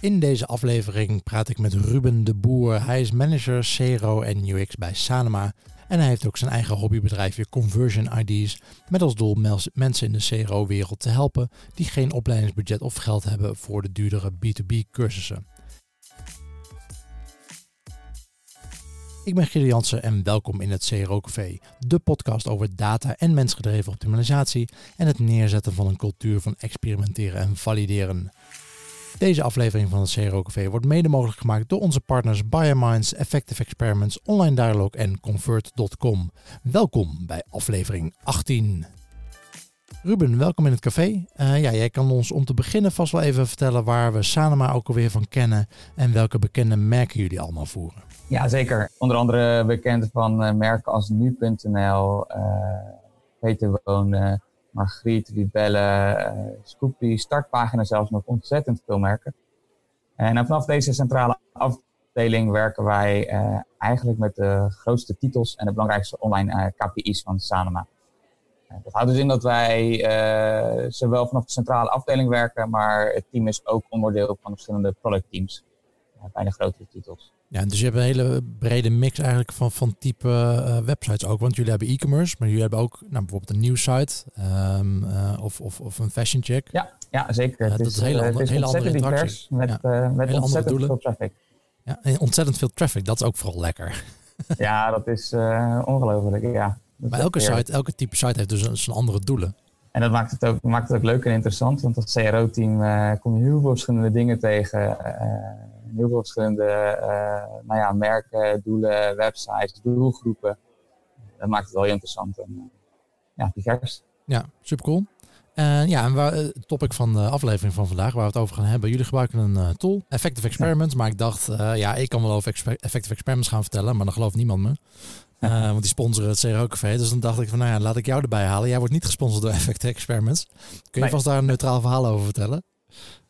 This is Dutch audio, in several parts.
In deze aflevering praat ik met Ruben de Boer. Hij is manager CRO en UX bij Sanema. En hij heeft ook zijn eigen hobbybedrijfje Conversion IDs. Met als doel mensen in de CRO-wereld te helpen die geen opleidingsbudget of geld hebben voor de duurdere B2B cursussen. Ik ben Gilles Jansen en welkom in het CRO Café, de podcast over data en mensgedreven optimalisatie en het neerzetten van een cultuur van experimenteren en valideren. Deze aflevering van het CRO Café wordt mede mogelijk gemaakt door onze partners Biominds, Effective Experiments, Online Dialogue en Convert.com. Welkom bij aflevering 18. Ruben, welkom in het café. Uh, ja, jij kan ons om te beginnen vast wel even vertellen waar we Sanema ook alweer van kennen en welke bekende merken jullie allemaal voeren. Ja, zeker. Onder andere bekend van uh, merken als nu.nl, uh, Peter Wonen, Margriet, Libelle, uh, Scoopy, startpagina zelfs nog ontzettend veel merken. En vanaf deze centrale afdeling werken wij uh, eigenlijk met de grootste titels en de belangrijkste online uh, KPI's van Sanema. dat houdt dus in dat wij zowel vanaf de centrale afdeling werken, maar het team is ook onderdeel van de verschillende productteams bij de grotere titels. Ja, dus je hebt een hele brede mix eigenlijk van, van type uh, websites ook. Want jullie hebben e-commerce, maar jullie hebben ook nou, bijvoorbeeld een nieuwsite um, uh, of, of, of een fashion check. Ja, ja zeker. Uh, dat is, een hele, andere, hele andere divers met, ja. met ontzettend veel traffic. Ja, en ontzettend veel traffic, dat is ook vooral lekker. ja, dat is ongelooflijk, ja. Dat maar elke, site, elke type site heeft dus zijn andere doelen. En dat maakt het ook, maakt het ook leuk en interessant, want als CRO-team kom je heel veel verschillende dingen tegen heel veel verschillende uh, nou ja, merken, doelen, websites, doelgroepen. Dat maakt het wel heel interessant en uh, ja, divers. Ja, super cool. Uh, ja, en waar, het topic van de aflevering van vandaag, waar we het over gaan hebben. Jullie gebruiken een tool, Effective Experiments. Maar ik dacht, ja, ik kan wel over Effective Experiments gaan vertellen, maar dan gelooft niemand me. want die sponsoren het CRO Café. Dus dan dacht ik van, nou ja, laat ik jou erbij halen. Jij wordt niet gesponsord door Effective Experiments. Kun je nee. vast daar een neutraal verhaal over vertellen?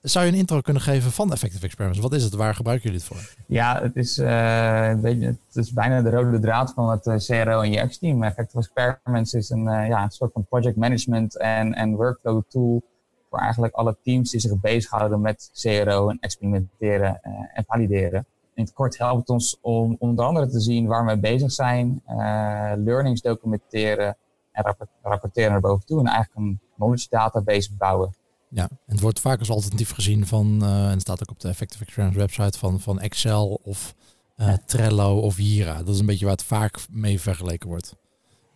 Zou je een intro kunnen geven van Effective Experiments? Wat is het? Waar gebruiken jullie het voor? Ja, het is, uh, een beetje, het is bijna de rode draad van het uh, CRO en UX team. Effective Experiments is een, uh, ja, een soort van project management en, en workflow tool voor eigenlijk alle teams die zich bezighouden met CRO en experimenteren en valideren. In het kort helpt het ons om onder andere te zien waar we bezig zijn, learnings documenteren en rapporteren naar boven toe en eigenlijk een knowledge database bouwen. Ja, en het wordt vaak als alternatief gezien van, uh, en het staat ook op de Effective Experience website, van, van Excel of uh, Trello of Jira. Dat is een beetje waar het vaak mee vergeleken wordt.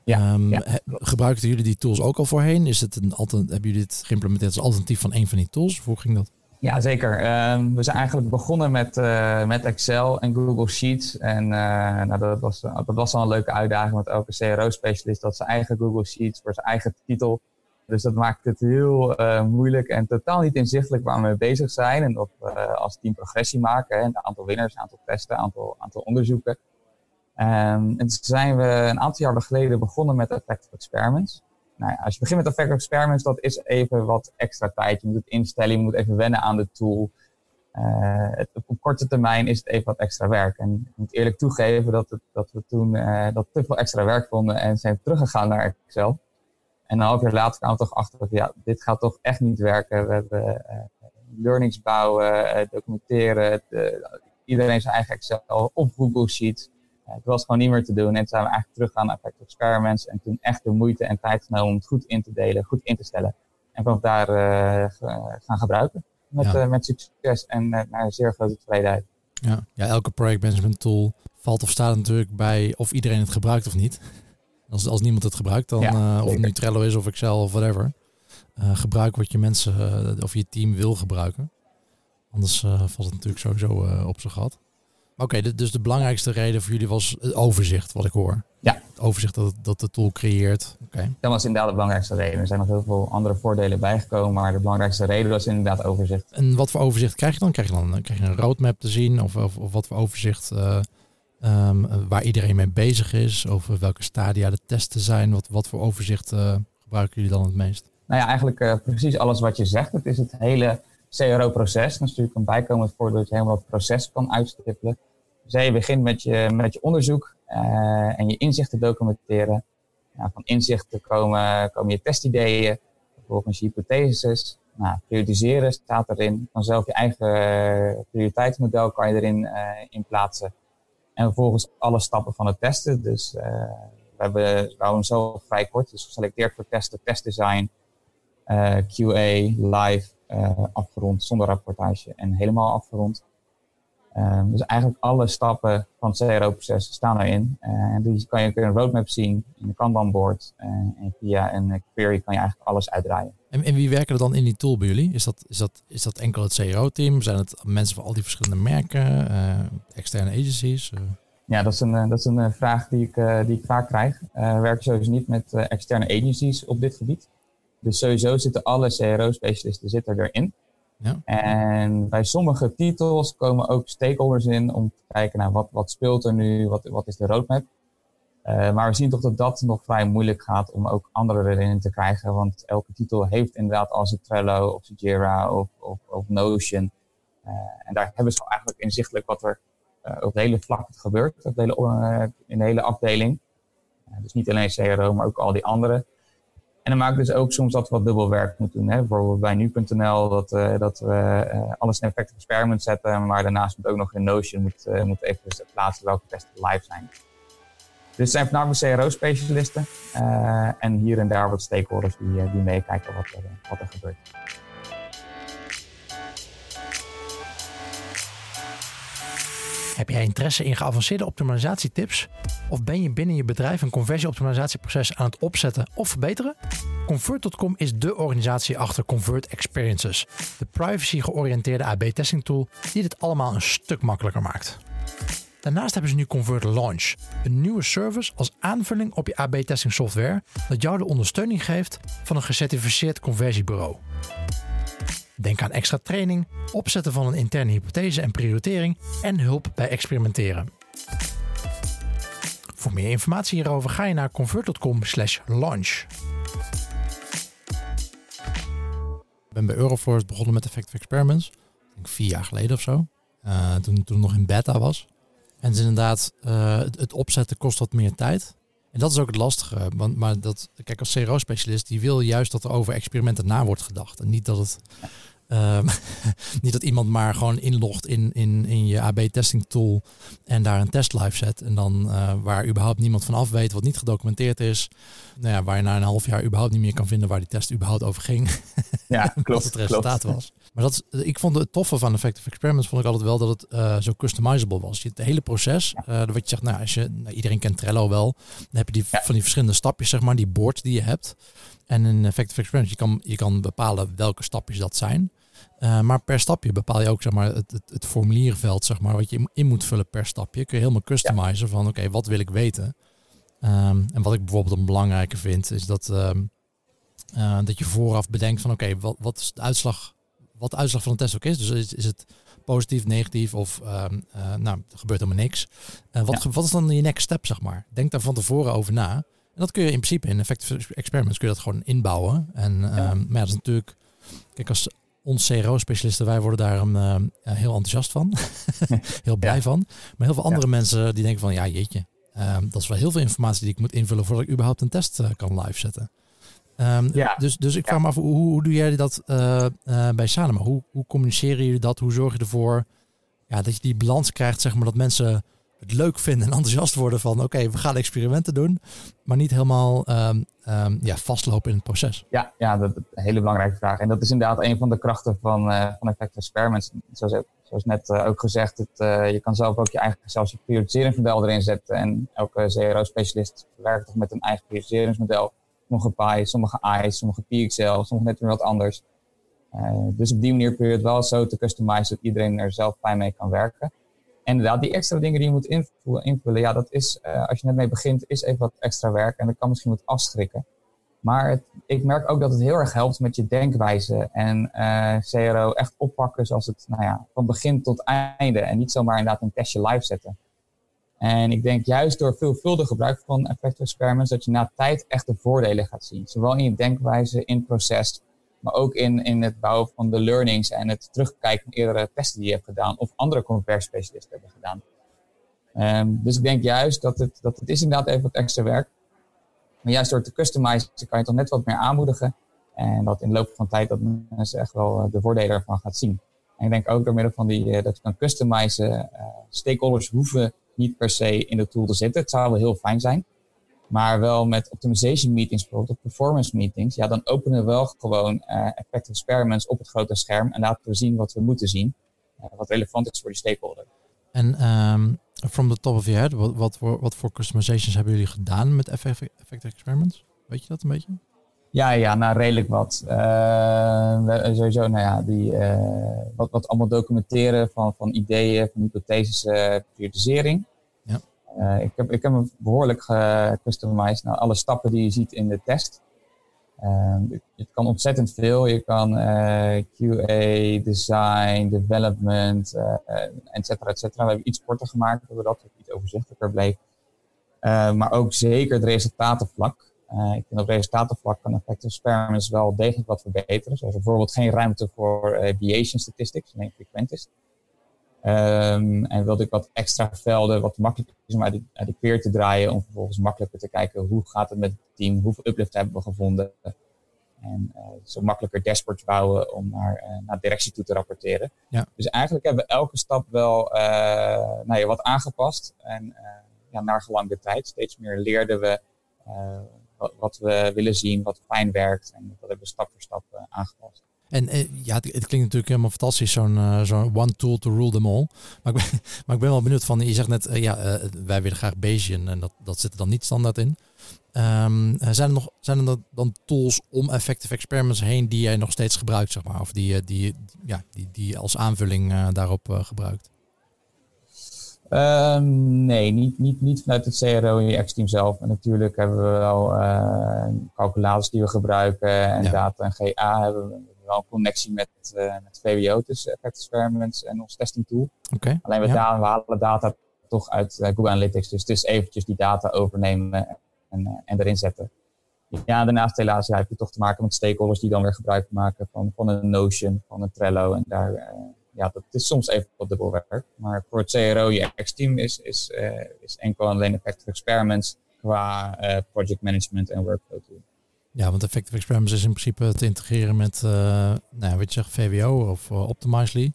Ja, um, ja. gebruikten jullie die tools ook al voorheen? Is het een altern hebben jullie dit geïmplementeerd als alternatief van een van die tools? hoe ging dat? Ja, zeker. Um, we zijn eigenlijk begonnen met, uh, met Excel en Google Sheets. En nou, dat, was, dat was al een leuke uitdaging, want elke CRO-specialist had zijn eigen Google Sheets voor zijn eigen titel. Dus dat maakt het heel uh, moeilijk en totaal niet inzichtelijk waar we bezig zijn. En of uh, als team progressie maken. Een aantal winnaars, een aantal testen, een aantal, aantal onderzoeken. Um, en dus zijn we een aantal jaar geleden begonnen met Effective Experiments. Nou ja, als je begint met Effective Experiments, dat is even wat extra tijd. Je moet het instellen, je moet even wennen aan de tool. Het, op korte termijn is het even wat extra werk. En ik moet eerlijk toegeven dat, het, dat we toen dat te veel extra werk vonden en zijn teruggegaan naar Excel. En een half jaar later kwamen we toch achter dat ja, dit gaat toch echt niet werken. We hebben uh, learnings bouwen, uh, documenteren, de, iedereen zijn eigen Excel op Google Sheets. Het was gewoon niet meer te doen. En toen zijn we eigenlijk teruggegaan naar Effective Experiments en toen echt de moeite en tijd genomen om het goed in te delen, goed in te stellen. En vanaf daar gaan gebruiken. Met, ja. met succes en naar zeer grote tevredenheid. Ja. ja, elke projectmanagement tool valt of staat natuurlijk bij of iedereen het gebruikt of niet. Als, als niemand het gebruikt, dan, ja, uh, of het nu Trello is of Excel of whatever. Uh, gebruik wat je mensen uh, of je team wil gebruiken. Anders valt het natuurlijk sowieso op zijn gat. Oké, okay, dus de belangrijkste reden voor jullie was het overzicht, wat ik hoor. Ja. Het overzicht dat, dat de tool creëert. Okay. Dat was inderdaad de belangrijkste reden. Er zijn nog heel veel andere voordelen bijgekomen, maar de belangrijkste reden was inderdaad overzicht. En wat voor overzicht krijg je dan? Krijg je dan krijg je een roadmap te zien? Of, of, of wat voor overzicht Um, waar iedereen mee bezig is, over welke stadia de testen zijn. Wat, wat voor overzicht uh, gebruiken jullie dan het meest? Nou ja, eigenlijk uh, precies alles wat je zegt. Het is het hele CRO-proces. Dat is natuurlijk een bijkomend voordeel dat je helemaal het proces kan uitstippelen. Dus je begint met je, met je onderzoek en je inzichten documenteren. Nou, van inzichten komen, komen je testideeën, vervolgens je hypotheses. Nou, prioritiseren staat erin. Dan zelf je eigen prioriteitsmodel kan je erin in plaatsen. En vervolgens alle stappen van het testen. Dus we hebben we zo vrij kort. Dus geselecteerd voor testen, testdesign, QA, live, afgerond zonder rapportage en helemaal afgerond. Um, dus eigenlijk alle stappen van het CRO-proces staan erin. Uh, en die kan je in een roadmap zien, in een Kanban-board. Uh, en via een query kan je eigenlijk alles uitdraaien. En, en, wie werken er dan in die tool bij jullie? Is dat, is dat, is dat enkel het CRO-team? Zijn het mensen van al die verschillende merken, uh, externe agencies? Ja, dat is een, dat is een vraag die ik, die ik vaak krijg. we werken sowieso niet met externe agencies op dit gebied. Dus sowieso zitten alle CRO-specialisten zitten erin. Ja. En bij sommige titels komen ook stakeholders in om te kijken naar wat, wat speelt er nu, wat, wat is de roadmap. Uh, maar we zien toch dat dat nog vrij moeilijk gaat om ook anderen erin te krijgen. Want elke titel heeft inderdaad als een Trello of Jira of, of, of Notion. Uh, en daar hebben ze eigenlijk inzichtelijk wat er uh, op de hele vlak gebeurt, in de hele afdeling. dus niet alleen CRO, maar ook al die andere. En dat maakt dus ook soms dat we wat dubbel werk moeten doen. Hè? Bijvoorbeeld bij nu.nl dat, uh, dat we uh, alles in effective experiment zetten, maar daarnaast moet ook nog in Notion moet, uh, moet even plaatsen welke testen live zijn. Dus het zijn vandaag CRO-specialisten en hier en daar wat stakeholders die, die meekijken wat er, wat er gebeurt. Heb jij interesse in geavanceerde optimalisatietips? Of ben je binnen je bedrijf een conversieoptimalisatieproces aan het opzetten of verbeteren? Convert.com is de organisatie achter Convert Experiences, de privacy-georiënteerde AB-testing tool die dit allemaal een stuk makkelijker maakt. Daarnaast hebben ze nu Convert Launch, een nieuwe service als aanvulling op je AB-testing software dat jou de ondersteuning geeft van een gecertificeerd conversiebureau. Denk aan extra training, opzetten van een interne hypothese en prioritering en hulp bij experimenteren. Voor meer informatie hierover ga je naar convert.com/launch. Ik ben bij Euroforce begonnen met Effective Experiments. Denk vier jaar geleden of zo. Uh, toen, toen nog in beta was. En het inderdaad, uh, het, het, opzetten kost wat meer tijd. En dat is ook het lastige. Want, maar dat, kijk, als CRO-specialist, die wil juist dat er over experimenten na wordt gedacht. En niet dat het. Um, niet dat iemand maar gewoon inlogt in, in, in je AB-testing tool en daar een test live zet. En dan uh, waar überhaupt niemand van af weet, wat niet gedocumenteerd is. Nou ja, waar je na een half jaar überhaupt niet meer kan vinden waar die test überhaupt over ging. Ja, klopt. wat het resultaat klopt. was. Maar dat, ik vond het toffe van Effective Experiments vond ik altijd wel dat het uh, zo customizable was. Je, het hele proces, uh, wat je zegt, nou, als je, nou, iedereen kent Trello wel, dan heb je die, ja. van die verschillende stapjes, zeg maar, die boards die je hebt. En in Effective Experiments, je kan, je kan bepalen welke stapjes dat zijn. Uh, maar per stapje bepaal je ook zeg maar, het, het, het, formulierveld, zeg maar, wat je in moet vullen per stapje. Kun je helemaal customizen ja. van oké, okay, wat wil ik weten? Um, en wat ik bijvoorbeeld een belangrijke vind, is dat, um, uh, dat je vooraf bedenkt van oké, okay, wat, wat is de uitslag, wat de uitslag van een test ook is. Dus is, is het positief, negatief of um, uh, nou, er gebeurt helemaal niks. wat, ja. wat is dan je next step, zeg maar? Denk daar van tevoren over na. En dat kun je in principe in effective experiments kun je dat gewoon inbouwen. En ja. maar ja, dat is natuurlijk, kijk, als ons CRO-specialisten, wij worden daar um, uh, heel enthousiast van. heel blij ja. van. Maar heel veel andere ja. mensen die denken van, ja jeetje, um, dat is wel heel veel informatie die ik moet invullen voordat ik überhaupt een test uh, kan live zetten. Um, ja. dus, dus ik vraag me af, hoe, hoe doe jij dat uh, bij Sanema? Hoe, hoe communiceren jullie dat? Hoe zorg je ervoor ja, dat je die balans krijgt, zeg maar, dat mensen leuk vinden en enthousiast worden van oké, we gaan experimenten doen, maar niet helemaal um, um, ja, vastlopen in het proces. Ja, ja, dat is een hele belangrijke vraag. En dat is inderdaad een van de krachten van, uh, van Effective Experiments. Zoals, zoals net uh, ook gezegd, uh, je kan zelf ook je eigen zelfs je erin zetten. En elke CRO-specialist werkt toch met een eigen prioriteringsmodel. Sommige PI, sommige ICE, sommige PXL, sommige net weer wat anders. dus op die manier kun je het wel zo te customizen dat iedereen er zelf fijn mee kan werken. En inderdaad, die extra dingen die je moet invullen, invullen ja, dat is, uh, als je net mee begint, is even wat extra werk en dat kan misschien wat afschrikken. Maar het, ik merk ook dat het heel erg helpt met je denkwijze en uh, CRO echt oppakken zoals het, nou ja, van begin tot einde en niet zomaar inderdaad een testje live zetten. En ik denk juist door veelvuldig gebruik van effective experiments dat je na tijd echt de voordelen gaat zien. Zowel in je denkwijze, in het proces, maar ook in, in het bouwen van de learnings en het terugkijken van eerdere testen die je hebt gedaan of andere conversiespecialisten hebben gedaan. Um, dus ik denk juist dat het, dat het is inderdaad even wat extra werk. Maar juist door te customizen kan je toch net wat meer aanmoedigen. En dat in de loop van tijd dat mensen echt wel de voordelen ervan gaat zien. En ik denk ook door middel van die, dat je kan customizen, stakeholders hoeven niet per se in de tool te zitten. Het zou wel heel fijn zijn. Maar wel met optimization meetings bijvoorbeeld, of performance meetings, ja, dan openen we wel gewoon uh, effective experiments op het grote scherm en laten we zien wat we moeten zien, uh, wat relevant is voor die stakeholder. En um, from the top of your head, wat, wat, voor, wat voor customizations hebben jullie gedaan met effective experiments? Weet je dat een beetje? Ja, ja, nou redelijk wat. Uh, sowieso, nou ja, die, wat, wat allemaal documenteren van, van ideeën, van hypotheses, prioritisering. Uh, ik, heb, ik heb hem behoorlijk gecustomized naar alle stappen die je ziet in de test. Het kan ontzettend veel. Je kan eh, QA, design, development, et cetera, et cetera. We hebben iets korter gemaakt, we dat het iets overzichtelijker bleek. maar ook zeker het resultatenvlak. ik vind op resultatenvlak kan effective experiments wel degelijk wat verbeteren. Zoals bijvoorbeeld geen ruimte voor Bayesian statistics, alleen frequentist. Um, en wilde ik wat extra velden, wat makkelijker is om uit de, uit de peer te draaien. Om vervolgens makkelijker te kijken hoe gaat het met het team, hoeveel uplift hebben we gevonden. En uh, zo makkelijker dashboards bouwen om naar, uh, naar directie toe te rapporteren. Ja. Dus eigenlijk hebben we elke stap wel uh, nou ja, wat aangepast. En ja, naar gelang de tijd steeds meer leerden we wat, wat, we willen zien, wat fijn werkt. En dat hebben we stap voor stap aangepast. En eh, ja, het, klinkt natuurlijk helemaal fantastisch, zo'n uh, zo'n one tool to rule them all. Maar ik ben, maar ik ben wel benieuwd van, je zegt net, uh, ja, wij willen graag Bayesian en dat, dat zit er dan niet standaard in. Um, zijn er nog zijn er dan tools om effective experiments heen die jij nog steeds gebruikt, zeg maar? Of die, die, ja, die, die als aanvulling daarop gebruikt? Um, nee, niet, niet, niet vanuit het CRO in je X-team zelf. En natuurlijk hebben we wel calculators die we gebruiken en data en GA hebben we wel een connectie met, uh, met VWO, tussen Effect Experiments en ons testing tool. Okay, Alleen we, ja. we halen data toch uit uh, Google Analytics. Dus het is eventjes die data overnemen en, uh, en erin zetten. Ja, daarnaast helaas ja, heb je toch te maken met stakeholders die dan weer gebruik maken van, van een Notion, van een Trello. En daar, ja, dat is soms even wat dubbel werk. Maar voor het CRO, je X-team is, is, is enkel alleen Effective Experiments qua project management en workflow tool. Ja, want Effective Experiments is in principe te integreren met, uh, nou, weet je VWO of uh, Optimizely.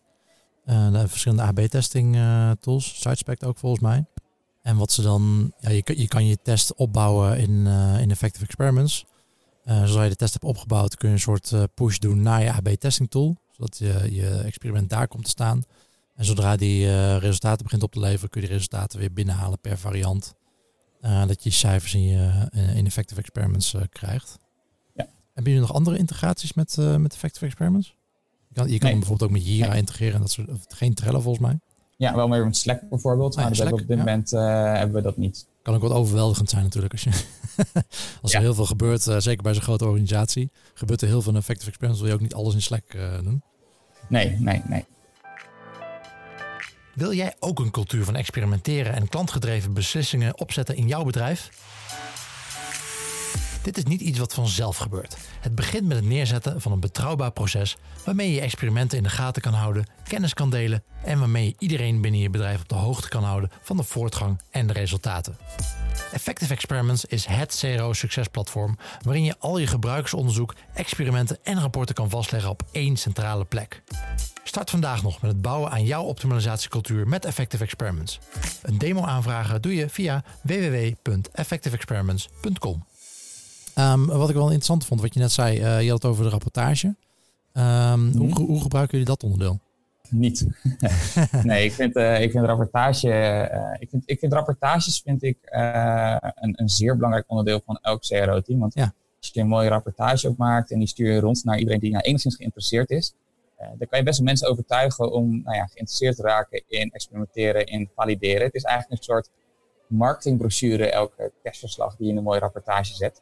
Uh, de verschillende AB-testing tools, SiteSpect ook volgens mij. En wat ze dan, ja, je, je kan je test opbouwen in, in Effective Experiments. zodra je de test hebt opgebouwd, kun je een soort push doen naar je AB-testing tool. Zodat je, je experiment daar komt te staan. En zodra die resultaten begint op te leveren, kun je die resultaten weer binnenhalen per variant. dat je cijfers in, je, in Effective Experiments krijgt. Hebben jullie nog andere integraties met, uh, met Effective Experiments? Je kan, je kan hem bijvoorbeeld ook met Jira integreren. En dat soort, geen Trello volgens mij. Ja, wel meer met Slack bijvoorbeeld. Ah, maar Slack, op dit moment uh, hebben we dat niet. Kan ook wat overweldigend zijn natuurlijk. Als, je als er heel veel gebeurt, uh, zeker bij zo'n grote organisatie, gebeurt er heel veel in Effective Experiments. Wil je ook niet alles in Slack doen? Nee, nee, nee. Wil jij ook een cultuur van experimenteren en klantgedreven beslissingen opzetten in jouw bedrijf? Dit is niet iets wat vanzelf gebeurt. Het begint met het neerzetten van een betrouwbaar proces waarmee je experimenten in de gaten kan houden, kennis kan delen en waarmee je iedereen binnen je bedrijf op de hoogte kan houden van de voortgang en de resultaten. Effective Experiments is het CRO-succesplatform waarin je al je gebruikersonderzoek, experimenten en rapporten kan vastleggen op één centrale plek. Start vandaag nog met het bouwen aan jouw optimalisatiecultuur met Effective Experiments. Een demo aanvragen doe je via www.effectiveexperiments.com. Um, wat ik wel interessant vond, wat je net zei, uh, je had het over de rapportage. Um, hoe, hoe, gebruiken jullie dat onderdeel? Niet. nee, ik vind, uh, ik vind rapportage. Uh, ik, vind, ik vind rapportages vind ik, een, een zeer belangrijk onderdeel van elk CRO-team. Want ja. als je een mooie rapportage ook maakt en die stuur je rond naar iedereen die nou enigszins geïnteresseerd is, dan kan je best wel mensen overtuigen om nou ja, geïnteresseerd te raken in experimenteren, in valideren. Het is eigenlijk een soort marketingbrochure, elke testverslag die je in een mooie rapportage zet.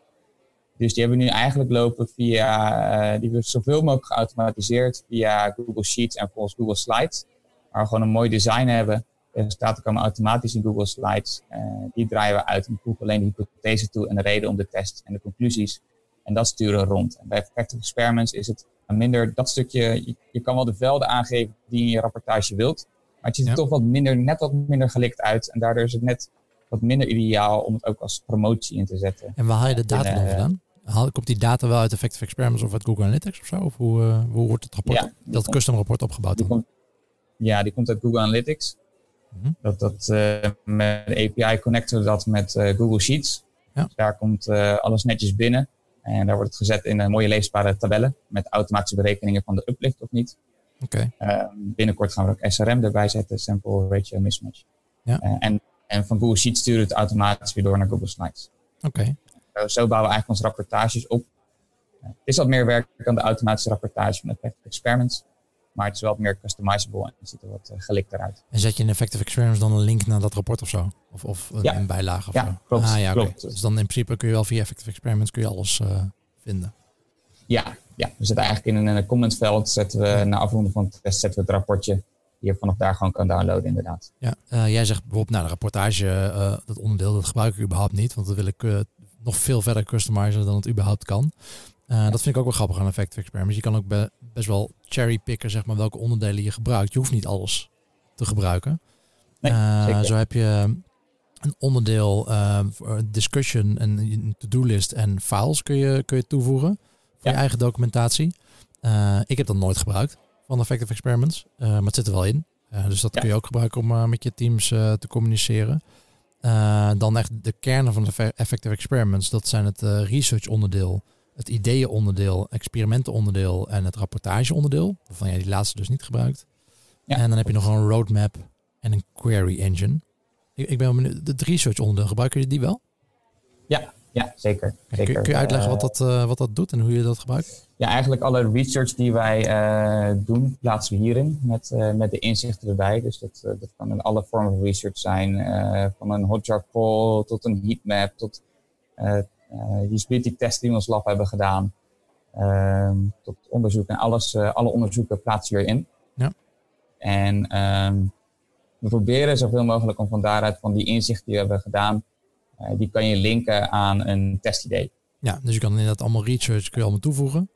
Dus die hebben we nu eigenlijk lopen via, uh, die we zoveel mogelijk geautomatiseerd via Google Sheets en volgens Google Slides. Waar we gewoon een mooi design hebben. De resultaten komen automatisch in Google Slides. Uh, die draaien we uit en voegen alleen de hypothese toe en de reden om de test en de conclusies. En dat sturen we rond. En bij Effective Experiments is het minder dat stukje. Je, kan wel de velden aangeven die je in je rapportage wilt. Maar het ziet er toch wat minder, net wat minder gelikt uit. En daardoor is het net wat minder ideaal om het ook als promotie in te zetten. En waar haal je de data dan vandaan? Komt die data wel uit Effective Experiments of uit Google Analytics of zo? Of hoe, uh, hoe wordt het rapport, Ja, dat komt- custom rapport opgebouwd? Die Dan? komt, ja, die komt uit Google Analytics. Mhm. Dat, dat, eh, met de API connecten we dat met eh, Google Sheets. Ja. Dus daar komt eh, alles netjes binnen. En daar wordt het gezet in eh, mooie leesbare tabellen. Met automatische berekeningen van de uplift of niet. Oké, Eh, binnenkort gaan we ook SRM erbij zetten. Sample Ratio Mismatch. Ja. Eh, en, en van Google Sheets sturen we het automatisch weer door naar Google Slides. oké. Zo bouwen we eigenlijk onze rapportages op. Eh, het is wat meer werk dan de automatische rapportage van Effective Experiments. Maar het is wel wat meer customizable en het ziet er wat uh, gelikter uit. En zet je in Effective Experiments dan een link naar dat rapport of zo? Of, of een, Ja. bijlage of Ja, zo? klopt, Ah, ja, klopt. Dus dan in principe kun je wel via Effective Experiments kun je alles eh, vinden. Ja, ja, we zetten eigenlijk in een, een commentveld, zetten we na afronden van de test, zetten we het rapportje die je vanaf daar gewoon kan downloaden inderdaad. Ja, eh, jij zegt bijvoorbeeld, nou, de rapportage, eh, dat onderdeel, dat gebruik ik überhaupt niet. Want dat wil ik eh, nog veel verder customizen dan het überhaupt kan. Eh, Dat vind ik ook wel grappig aan Effective Experiments. Je kan ook be- best wel cherrypicken, zeg maar, welke onderdelen je gebruikt. Je hoeft niet alles te gebruiken. Nee, Eh. Zo heb je een onderdeel voor discussion en een to-do-list en files kun je, kun je toevoegen voor Ja. je eigen documentatie. Eh, ik heb dat nooit gebruikt van Effective Experiments, maar het zit er wel in. Dus dat Ja. kun je ook gebruiken om met je teams te communiceren. Eh, dan echt de kernen van de Effe- Effective Experiments. Dat zijn het eh, research onderdeel, het ideeën onderdeel, experimenten onderdeel en het rapportage onderdeel. Waarvan jij die laatste dus niet gebruikt. Ja, en dan heb je nog een roadmap en een query engine. Ik, ik ben benieuwd, het research onderdeel, gebruiken jullie die wel? Ja, zeker. Kun, zeker. kun je uitleggen Eh, wat dat, eh, wat dat doet en hoe je dat gebruikt? Ja, eigenlijk alle research die wij eh, doen, plaatsen we hierin met, eh, met de inzichten erbij. Dus dat, eh, dat kan in alle vormen van research zijn, eh, van een hotjar poll tot een heatmap, tot eh eh, usability tests die we in ons lab hebben gedaan, ehm, tot onderzoek en alles, eh, alle onderzoeken plaatsen we hierin. Ja. En ehm, we proberen zoveel mogelijk om van daaruit van die inzichten die we hebben gedaan, eh, die kan je linken aan een testidee. Ja, dus je kan inderdaad allemaal research kun je allemaal toevoegen.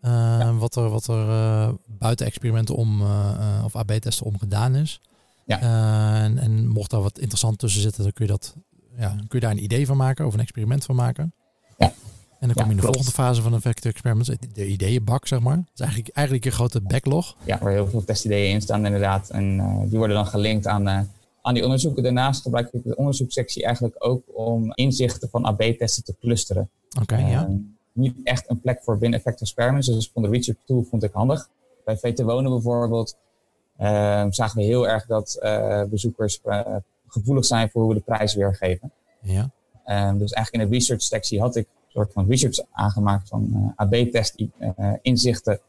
Eh, Wat er, wat er eh, buiten experimenten om, eh, eh, of AB-testen om gedaan is. Ja. Eh, en, en mocht daar wat interessant tussen zitten, dan kun je, dat, ja, kun je daar een idee van maken of een experiment van maken. Ja. En dan kom Ja, je in de klopt. volgende fase van Effective Experiments, de ideeënbak, zeg maar. Dat is eigenlijk, eigenlijk een grote backlog. ja, waar heel veel testideeën in staan inderdaad. En eh, die worden dan gelinkt aan, eh, aan die onderzoeken. Daarnaast gebruik ik de onderzoekssectie eigenlijk ook om inzichten van AB-testen te clusteren. Oké, ja. Eh, niet echt een plek voor binnen Effective Experiments, dus van de research tool vond ik handig. Bij VT Wonen bijvoorbeeld eh, zagen we heel erg dat eh, bezoekers eh, gevoelig zijn voor hoe we de prijs weergeven. ja. Ehm, dus eigenlijk in de research sectie had ik een soort van research aangemaakt van AB-test, inzichten,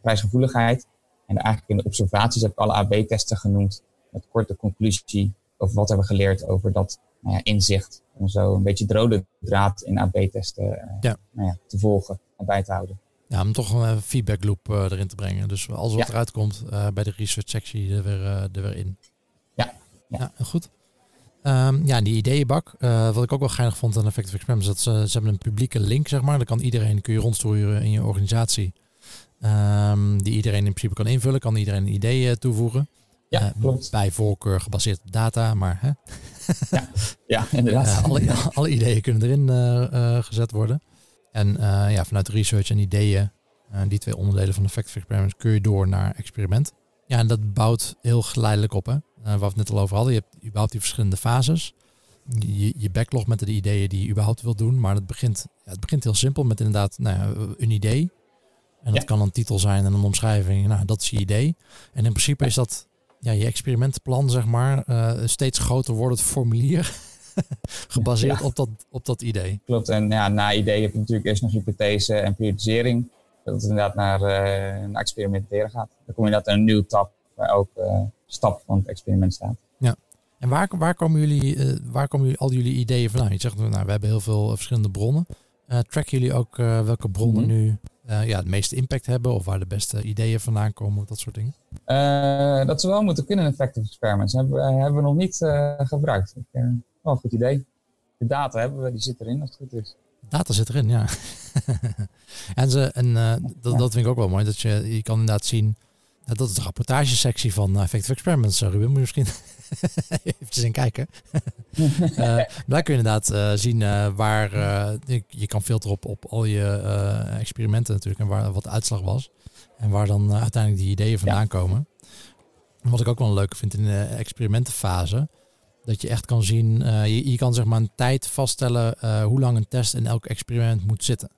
prijsgevoeligheid. En eigenlijk in de observaties heb ik alle AB-testen genoemd. Met korte conclusie over wat hebben we geleerd over dat nou ja, inzicht. Om zo een beetje de rode draad in AB-testen eh, Ja. nou ja, te volgen en bij te houden. Ja, om toch een feedback loop eh, erin te brengen. Dus alles wat eruit komt eh, bij de research sectie er weer, eh, er weer in. Ja, ja. goed. Ehm, ja, die ideeënbak. eh, wat ik ook wel geinig vond aan Effective Experiments, dat ze, ze hebben een publieke link, zeg maar. Dan kan iedereen, kun je rondsturen in je organisatie. Ehm, die iedereen in principe kan invullen, kan iedereen een idee eh, toevoegen. Ja, Eh, klopt. Bij voorkeur gebaseerd op data, maar hè, Ja, inderdaad. eh, alle, alle ideeën kunnen erin eh, eh, gezet worden. En ja, vanuit research en ideeën, die twee onderdelen van Effective Experiments, kun je door naar experiment. Ja, en dat bouwt heel geleidelijk op, hè. Waar we het net al over hadden. Je hebt überhaupt die verschillende fases. Je, je backlog met de ideeën die je überhaupt wilt doen. Maar het begint, ja, het begint heel simpel met inderdaad nou ja, een idee. En dat Ja. kan een titel zijn en een omschrijving. Nou, dat is je idee. En in principe is dat ja, je experimentenplan, zeg maar, eh, steeds groter wordt het formulier. gebaseerd Ja. op, dat, op dat idee. Klopt. En ja, na idee heb je natuurlijk eerst nog hypothese en periodisering. Dat het inderdaad naar, naar experimenteren gaat. Dan kom je inderdaad naar een nieuw tab waar elke eh, stap van het experiment staat. En waar, waar, komen jullie, waar komen jullie al jullie ideeën vandaan? Je zegt, nou, we hebben heel veel verschillende bronnen. Tracken jullie ook welke bronnen Mhm. nu ja, het meeste impact hebben? Of waar de beste ideeën vandaan komen? Dat soort dingen? Eh, dat ze wel moeten kunnen in effective experiments. Hebben, we- hebben we nog niet eh, gebruikt. Ik, eh, wel een goed idee. De data hebben we, die zit erin als het goed is. Data zit erin, ja. en ze, en eh, dat, vind ik ook wel mooi. Dat je, je kan inderdaad zien dat is de rapportagesectie van Effective Experiments, Ruben. Moet je misschien even in kijken. uh, daar kun je inderdaad zien waar je, je, kan filteren op, op al je experimenten natuurlijk en waar, wat de uitslag was. En waar dan uiteindelijk die ideeën vandaan komen. wat ik ook wel leuk vind in de experimentenfase, dat je echt kan zien, je, je, kan zeg maar een tijd vaststellen hoe lang een test in elk experiment moet zitten.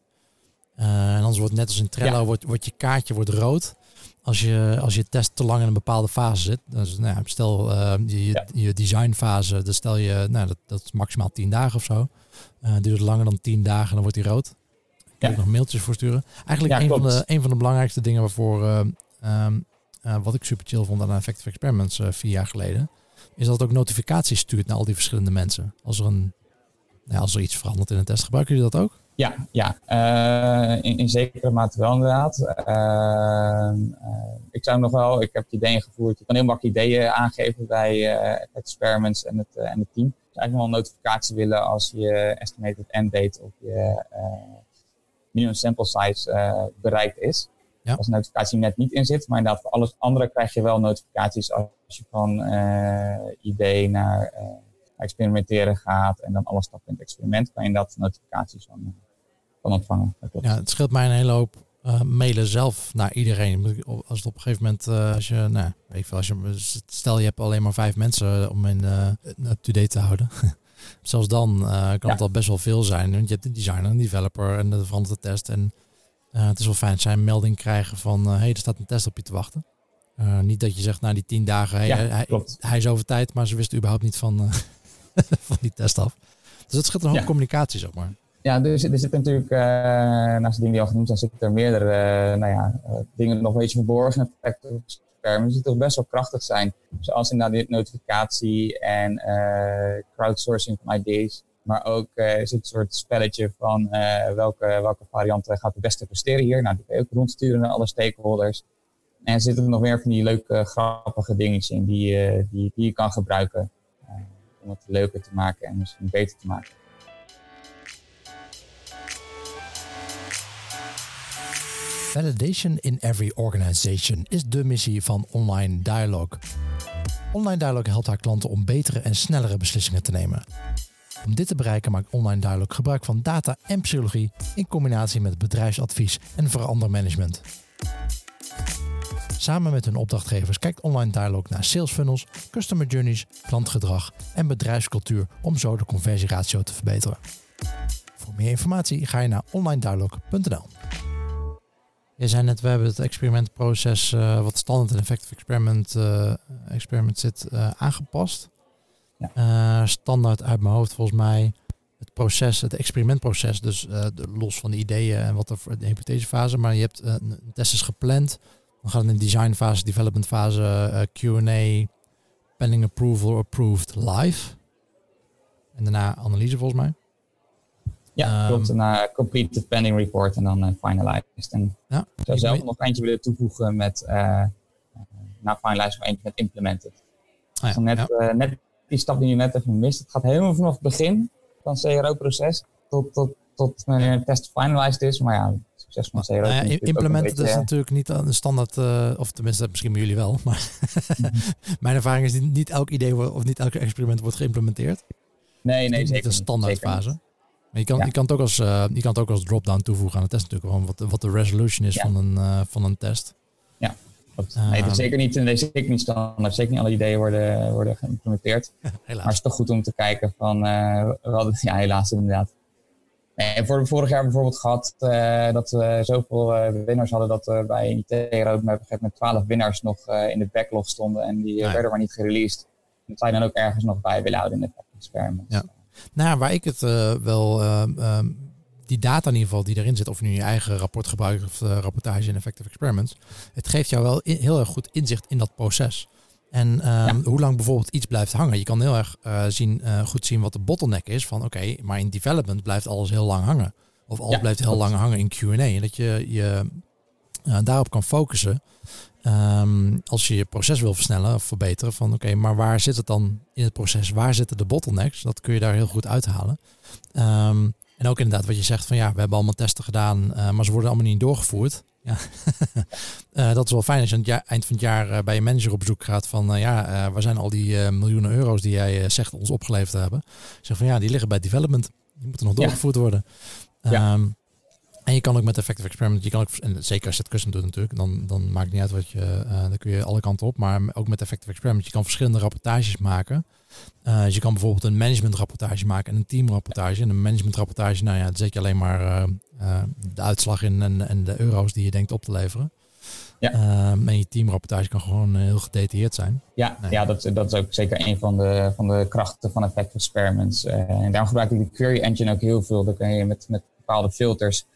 en anders wordt net als in Trello, wordt, wordt je kaartje wordt rood als je, als je test te lang in een bepaalde fase zit, dus, nou ja, stel uh, je, je designfase, dan stel je, nou, dat, dat is maximaal 10 dagen of zo. Uh, duurt langer dan 10 dagen, dan wordt hij rood. Kun je nog mailtjes voor sturen. Eigenlijk een, van de, een van de belangrijkste dingen waarvoor, uh, um, wat ik super chill vond aan Effective Experiments vier jaar geleden, is dat het ook notificaties stuurt naar al die verschillende mensen. Als er, een, nou, als er iets verandert in een test, gebruiken jullie dat ook? Ja, ja. Uh, in, in, zekere mate wel inderdaad. Uh, ik zou nog wel, ik heb het idee ingevoerd, je kan heel makkelijk ideeën aangeven bij experiments en het, en het team. Dus eigenlijk wel een notificatie willen als je estimated end date of je minimum sample size bereikt is. Ja. Als een notificatie net niet in zit, maar inderdaad voor alles andere krijg je wel notificaties als je van idee naar experimenteren gaat en dan alle stappen in het experiment, kan je dat notificaties van kan ontvangen. Ja, het scheelt mij een hele hoop uh, mailen zelf naar iedereen. Als het op een gegeven moment, uh, als je, nou, even als je, stel je hebt alleen maar vijf mensen om in uh, up-to-date te houden. Zelfs dan kan het al best wel veel zijn. Want je hebt een designer, een developer en de veranderde test. En het is wel fijn dat zij een melding krijgen van, hé, hey, er staat een test op je te wachten. niet dat je zegt, na nou, die tien dagen, hey, hij, hij, is over tijd, maar ze wisten überhaupt niet van, van die test af. Dus het scheelt een hoop communicatie, zeg maar. Ja, dus er zitten natuurlijk, uh, naast de dingen die al genoemd zijn, zitten er meerdere uh, nou ja, uh, dingen nog een beetje verborgen. Experiments die toch best wel krachtig zijn. Zoals inderdaad die notificatie en crowdsourcing van idees. Maar ook is het een soort spelletje van welke, welke variant gaat het beste presteren hier. Nou, die kun je ook rondsturen naar alle stakeholders. En zitten er nog meer van die leuke, grappige dingetjes in die, die, die je kan gebruiken. om het leuker te maken en misschien beter te maken. Validation in every organization is de missie van Online Dialogue. Online Dialogue helpt haar klanten om betere en snellere beslissingen te nemen. Om dit te bereiken maakt Online Dialogue gebruik van data en psychologie in combinatie met bedrijfsadvies en verandermanagement. Samen met hun opdrachtgevers kijkt Online Dialogue naar sales funnels, customer journeys, klantgedrag en bedrijfscultuur om zo de conversieratio te verbeteren. Voor meer informatie ga je naar onlinedialogue.nl. Je zei net, we hebben het experimentproces uh, wat standaard in effective experiment, uh, experiment zit uh, aangepast. Ja. standaard uit mijn hoofd volgens mij het proces, het experimentproces, dus de, los van de ideeën en wat er voor de hypothesefase, maar je hebt een test is gepland. Dan gaat het in designfase, developmentfase, Q&A, pending approval, approved live. En daarna analyse volgens mij. Ja, um, klopt. Een uh, complete pending report en dan uh, finalized. En ja, ik zou zelf nog eentje willen toevoegen met, uh, na finalized nog eentje met implemented. Ah, ja, net, ja. net die stap die je net even mist. Het gaat helemaal vanaf het begin van het CRO-proces tot, tot, tot wanneer een test finalized is. Maar ja, succes van CRO. Nou ja, implemented is natuurlijk niet een standaard, of tenminste misschien bij jullie wel. Maar mijn ervaring is niet, niet elk idee of niet elk experiment wordt geïmplementeerd. Nee, nee, zeker. Niet een standaard fase. Maar je kan, je kan het ook als, uh, je kan het ook als drop-down toevoegen aan de test natuurlijk. Gewoon wat, wat de resolution is van, een, uh, van een test. Ja, nee, het is zeker niet, nee, zeker niet standaard. Zeker niet alle ideeën worden, worden geïmplementeerd. helaas. Maar het is toch goed om te kijken van... Uh, we hadden, ja, helaas inderdaad. En voor vorig jaar bijvoorbeeld gehad dat we zoveel winnaars hadden dat we bij IT Roadmap met 12 winnaars nog in de backlog stonden en die werden maar niet gereleased. Dat zou je dan ook ergens nog bij willen houden in de experiment. Ja. Nou, waar ik het uh, wel, uh, um, die data in ieder geval die erin zit, of je nu je eigen rapport gebruikt of uh, rapportage in Effective Experiments, het geeft jou wel in, heel erg goed inzicht in dat proces. En um, ja. hoe lang bijvoorbeeld iets blijft hangen. Je kan heel erg zien, goed zien wat de bottleneck is van oké, maar in development blijft alles heel lang hangen. Of alles ja, blijft heel lang hangen in Q&A. En dat je je daarop kan focussen. Um, als je je proces wil versnellen of verbeteren, van oké, maar waar zit het dan in het proces? Waar zitten de bottlenecks? Dat kun je daar heel goed uithalen. Um, en ook inderdaad wat je zegt van ja, we hebben allemaal testen gedaan, uh, maar ze worden allemaal niet doorgevoerd. Ja, uh, dat is wel fijn als je aan het eind van het jaar uh, bij je manager op bezoek gaat van ja, waar zijn al die miljoenen euro's die jij zegt ons opgeleverd te hebben? Zeg van ja, die liggen bij development. Die moeten nog doorgevoerd ja. worden. Ja. Um, en je kan ook met Effective Experiment, je kan ook, en zeker als je het custom doet natuurlijk, dan, dan maakt het niet uit wat je, uh, dan kun je alle kanten op. Maar ook met Effective Experiment, je kan verschillende rapportages maken. Uh, dus je kan bijvoorbeeld een managementrapportage maken en een teamrapportage. En een managementrapportage, nou ja, dan zet je alleen maar uh, de uitslag in en, en de euro's die je denkt op te leveren. Ja. en je teamrapportage kan gewoon heel gedetailleerd zijn. Ja, nee. ja dat, dat is ook zeker een van de, van de krachten van Effective Experiments. en daarom gebruik ik de query engine ook heel veel. Dan kan je met, met bepaalde filters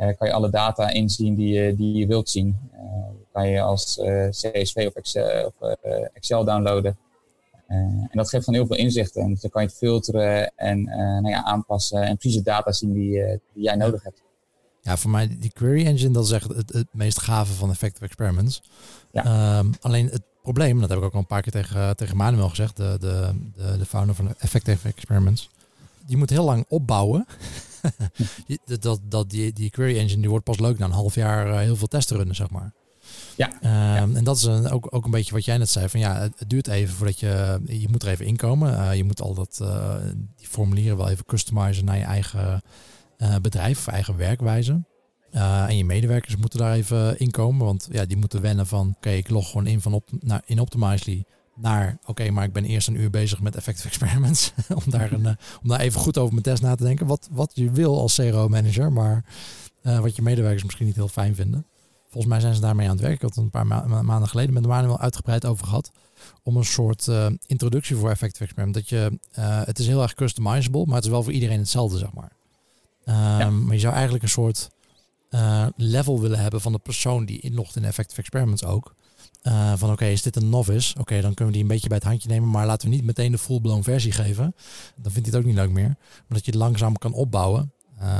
kan je alle data inzien die je, die je wilt zien. Uh, kan je als eh, CSV of Excel, of, Excel downloaden. en dat geeft van heel veel inzichten. En dan kan je het filteren en nou ja, aanpassen en precies de data zien die, die jij nodig hebt. Ja, voor mij die query engine, dat is echt het, het meest gave van Effective Experiments. Ja. Um, alleen het probleem, dat heb ik ook al een paar keer tegen, tegen Manuel gezegd, de, de, de, de founder van Effective Experiments. Die moet heel lang opbouwen dat, dat die, die query engine die wordt pas leuk na een half jaar uh, heel veel testen runnen, zeg maar. Ja, um, En dat is een, ook, ook een beetje wat jij net zei. Van ja, het, duurt even voordat je. Je moet er even inkomen. Uh, je moet al dat, uh, die formulieren wel even customizen naar je eigen bedrijf of eigen werkwijze. en je medewerkers moeten daar even inkomen. Want ja, die moeten wennen van oké, ik log gewoon in van op, naar, in Optimizely naar, oké, maar ik ben eerst een uur bezig met effective experiments. om, daar een, uh, om daar even goed over mijn test na te denken. Wat, wat je wil als CRO-manager, maar uh, wat je medewerkers misschien niet heel fijn vinden. Volgens mij zijn ze daarmee aan het werk. Ik had het een paar ma maanden geleden met Manuel uitgebreid over gehad. Om een soort uh, introductie voor effective experiment. Dat je, het is heel erg customizable, maar het is wel voor iedereen hetzelfde, zeg maar. Ja. Maar je zou eigenlijk een soort level willen hebben van de persoon die inlogt in effective experiments ook. Uh, van oké, is dit een novice? Oké, dan kunnen we die een beetje bij het handje nemen, maar laten we niet meteen de full-blown versie geven. Dan vindt hij het ook niet leuk meer. Maar dat je het langzaam kan opbouwen.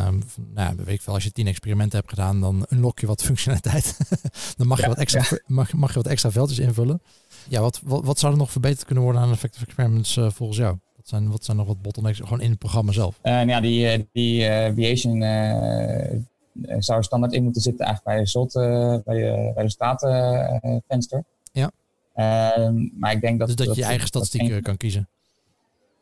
Um, nou, weet ik veel, als je tien experimenten hebt gedaan, dan unlock je wat functionaliteit. dan mag, je wat extra, mag, mag je wat extra veldjes invullen. Ja, wat, wat, wat zou er nog verbeterd kunnen worden aan effective experiments uh, volgens jou? Wat zijn, wat zijn nog wat bottlenecks gewoon in het programma zelf? Uh, nou ja, die, die eh, zou er standaard in moeten zitten eigenlijk bij, result, uh, bij, je, bij resultatenvenster. ja. Ehm, maar ik denk dat... Dus dat, je eigen statistieken kan kiezen?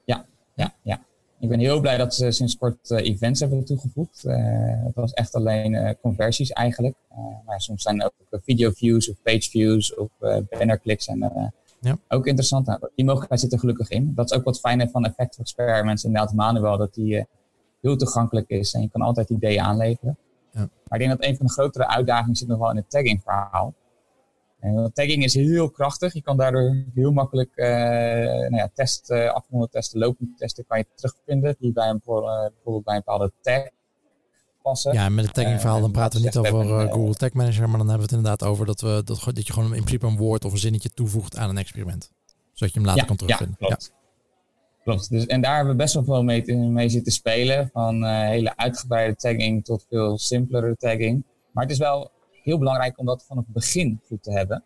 Ja, ja, ja. Ik ben heel blij dat ze sinds kort uh, events hebben toegevoegd. Uh, het was echt alleen uh, conversies eigenlijk. maar soms zijn ook video views of page views of banner clicks en ja. ook interessant. Nou, die mogelijkheid zit er gelukkig in. Dat is ook wat fijner van Effective Experiments inderdaad manuel, dat die heel toegankelijk is en je kan altijd ideeën aanleveren. Ja. Maar ik denk dat een van de grotere uitdagingen zit nog wel in het tagging verhaal. En tagging is heel krachtig. Je kan daardoor heel makkelijk uh, nou ja, test, uh, afgeronde testen, lopende testen kan je terugvinden. Die bij een, uh, bijvoorbeeld bij een bepaalde tag passen. Ja, met het tagging verhaal dan praten we niet over Google Tag Manager. Maar dan hebben we het inderdaad over dat, we, dat, dat je gewoon in principe een woord of een zinnetje toevoegt aan een experiment. Zodat je hem later kan terugvinden. Ja, klopt. Dus, en daar hebben we best wel veel mee, mee zitten spelen. Van uh, hele uitgebreide tagging tot veel simpelere tagging. Maar het is wel heel belangrijk om dat van het begin goed te hebben.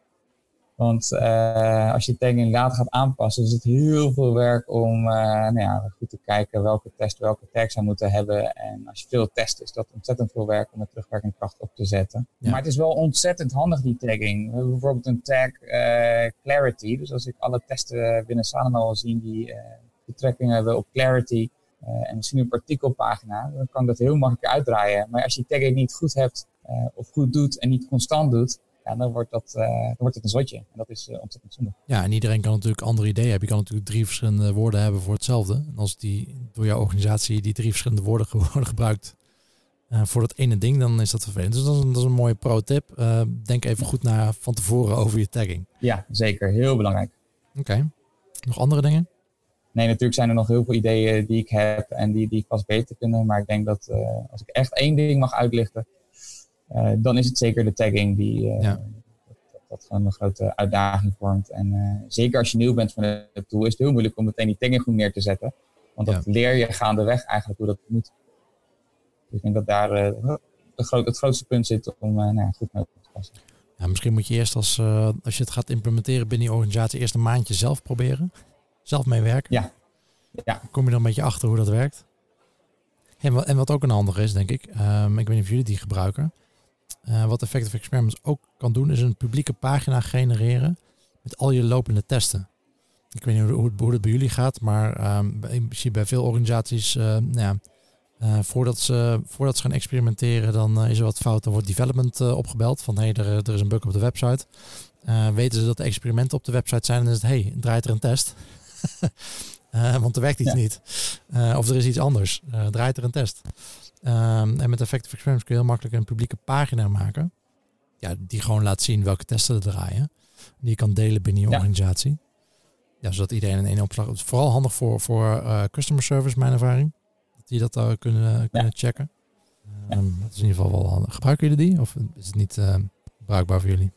Want uh, als je tagging later gaat aanpassen, is het heel veel werk om uh, nou ja, goed te kijken welke test welke tags zou moeten hebben. En als je veel test, is dat ontzettend veel werk om met terugwerkende kracht op te zetten. Maar het is wel ontzettend handig, die tagging. We hebben bijvoorbeeld een tag clarity. Dus als ik alle testen binnen Sanoma zien die betrekking hebben op Clarity uh, en misschien een artikelpagina, dan kan dat heel makkelijk uitdraaien. Maar als je tagging niet goed hebt uh, of goed doet en niet constant doet, ja, dan, wordt dat, uh, dan wordt het een zotje. En dat is ontzettend zonde. Ja, en iedereen kan natuurlijk andere ideeën hebben. Je kan natuurlijk drie verschillende woorden hebben voor hetzelfde. En als die door jouw organisatie die drie verschillende woorden worden gebruikt voor dat ene ding, dan is dat vervelend. Dus dat is een, dat is een mooie pro-tip. denk even goed na van tevoren over je tagging. Ja, zeker. Heel belangrijk. Oké. Nog andere dingen? Nee, natuurlijk zijn er nog heel veel ideeën die ik heb en die, die vast beter kunnen. Maar ik denk dat uh, als ik echt één ding mag uitlichten, uh, dan is het zeker de tagging die uh, ja. dat, dat, gewoon een grote uitdaging vormt. En zeker als je nieuw bent van de tool, is het heel moeilijk om meteen die tagging goed neer te zetten. Want dat ja. leer je gaandeweg eigenlijk hoe dat moet. Dus ik denk dat daar de groot, het grootste punt zit om nou, goed mee te passen. Ja, misschien moet je eerst als, als je het gaat implementeren binnen je organisatie eerst een maandje zelf proberen zelf mee werken. Ja. ja. Kom je dan een beetje achter hoe dat werkt. En wat, en wat ook een handig is, denk ik. Um, ik weet niet of jullie die gebruiken. Uh, wat Effective Experiments ook kan doen, is een publieke pagina genereren met al je lopende testen. Ik weet niet hoe, het, hoe het bij jullie gaat, maar um, ik zie bij veel organisaties, uh, nou ja, uh, voordat, ze, voordat ze gaan experimenteren, dan is er wat fout. Dan wordt development opgebeld van hé, hey, er, er is een bug op de website. weten ze dat de experimenten op de website zijn, dan is het hé, hey, draait er een test. Want er werkt iets niet. of er is iets anders. draait er een test. Um, en met Effective Experiments kun je heel makkelijk een publieke pagina maken. Ja, die gewoon laat zien welke testen er draaien. Die je kan delen binnen je organisatie. Ja, zodat iedereen in één opslag... Het is vooral handig voor, voor customer service, mijn ervaring. Dat die dat uh, kunnen, kunnen checken. Um, dat is in ieder geval wel handig. Gebruiken jullie die? Of is het niet bruikbaar voor jullie?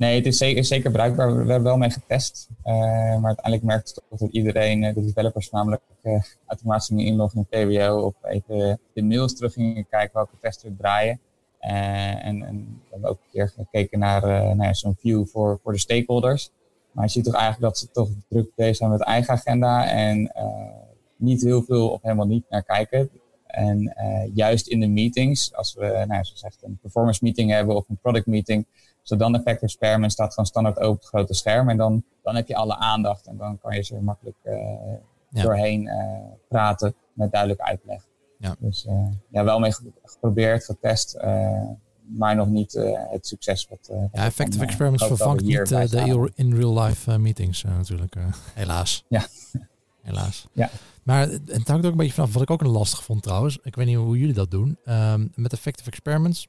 Nee, het is zeker, zeker bruikbaar. We hebben wel mee getest. Uh, maar uiteindelijk merkte toch dat iedereen, de developers namelijk, uh, automatisch gingen inloggen in PWO. Of even de mails terug gingen kijken welke tests er draaien. En, en, we hebben ook een keer gekeken naar nou ja, zo'n view voor, voor de stakeholders. Maar je ziet toch eigenlijk dat ze toch druk bezig zijn met eigen agenda. En niet heel veel of helemaal niet naar kijken. En juist in de meetings, als we, nou, zoals gezegd, een performance meeting hebben of een product meeting dan Effective Experiment staat gewoon standaard open het grote scherm. En dan, dan heb je alle aandacht en dan kan je ze makkelijk uh, doorheen uh, praten met duidelijk uitleg. Ja. Dus uh, ja, wel mee geprobeerd, getest, maar nog niet het succes wat. ja, Effective Experiments vervangt niet de in real life meetings natuurlijk, helaas. Ja. Helaas. Ja. Maar het hangt ook een beetje vanaf wat ik ook een lastig vond trouwens. Ik weet niet hoe jullie dat doen. Um, met Effective Experiments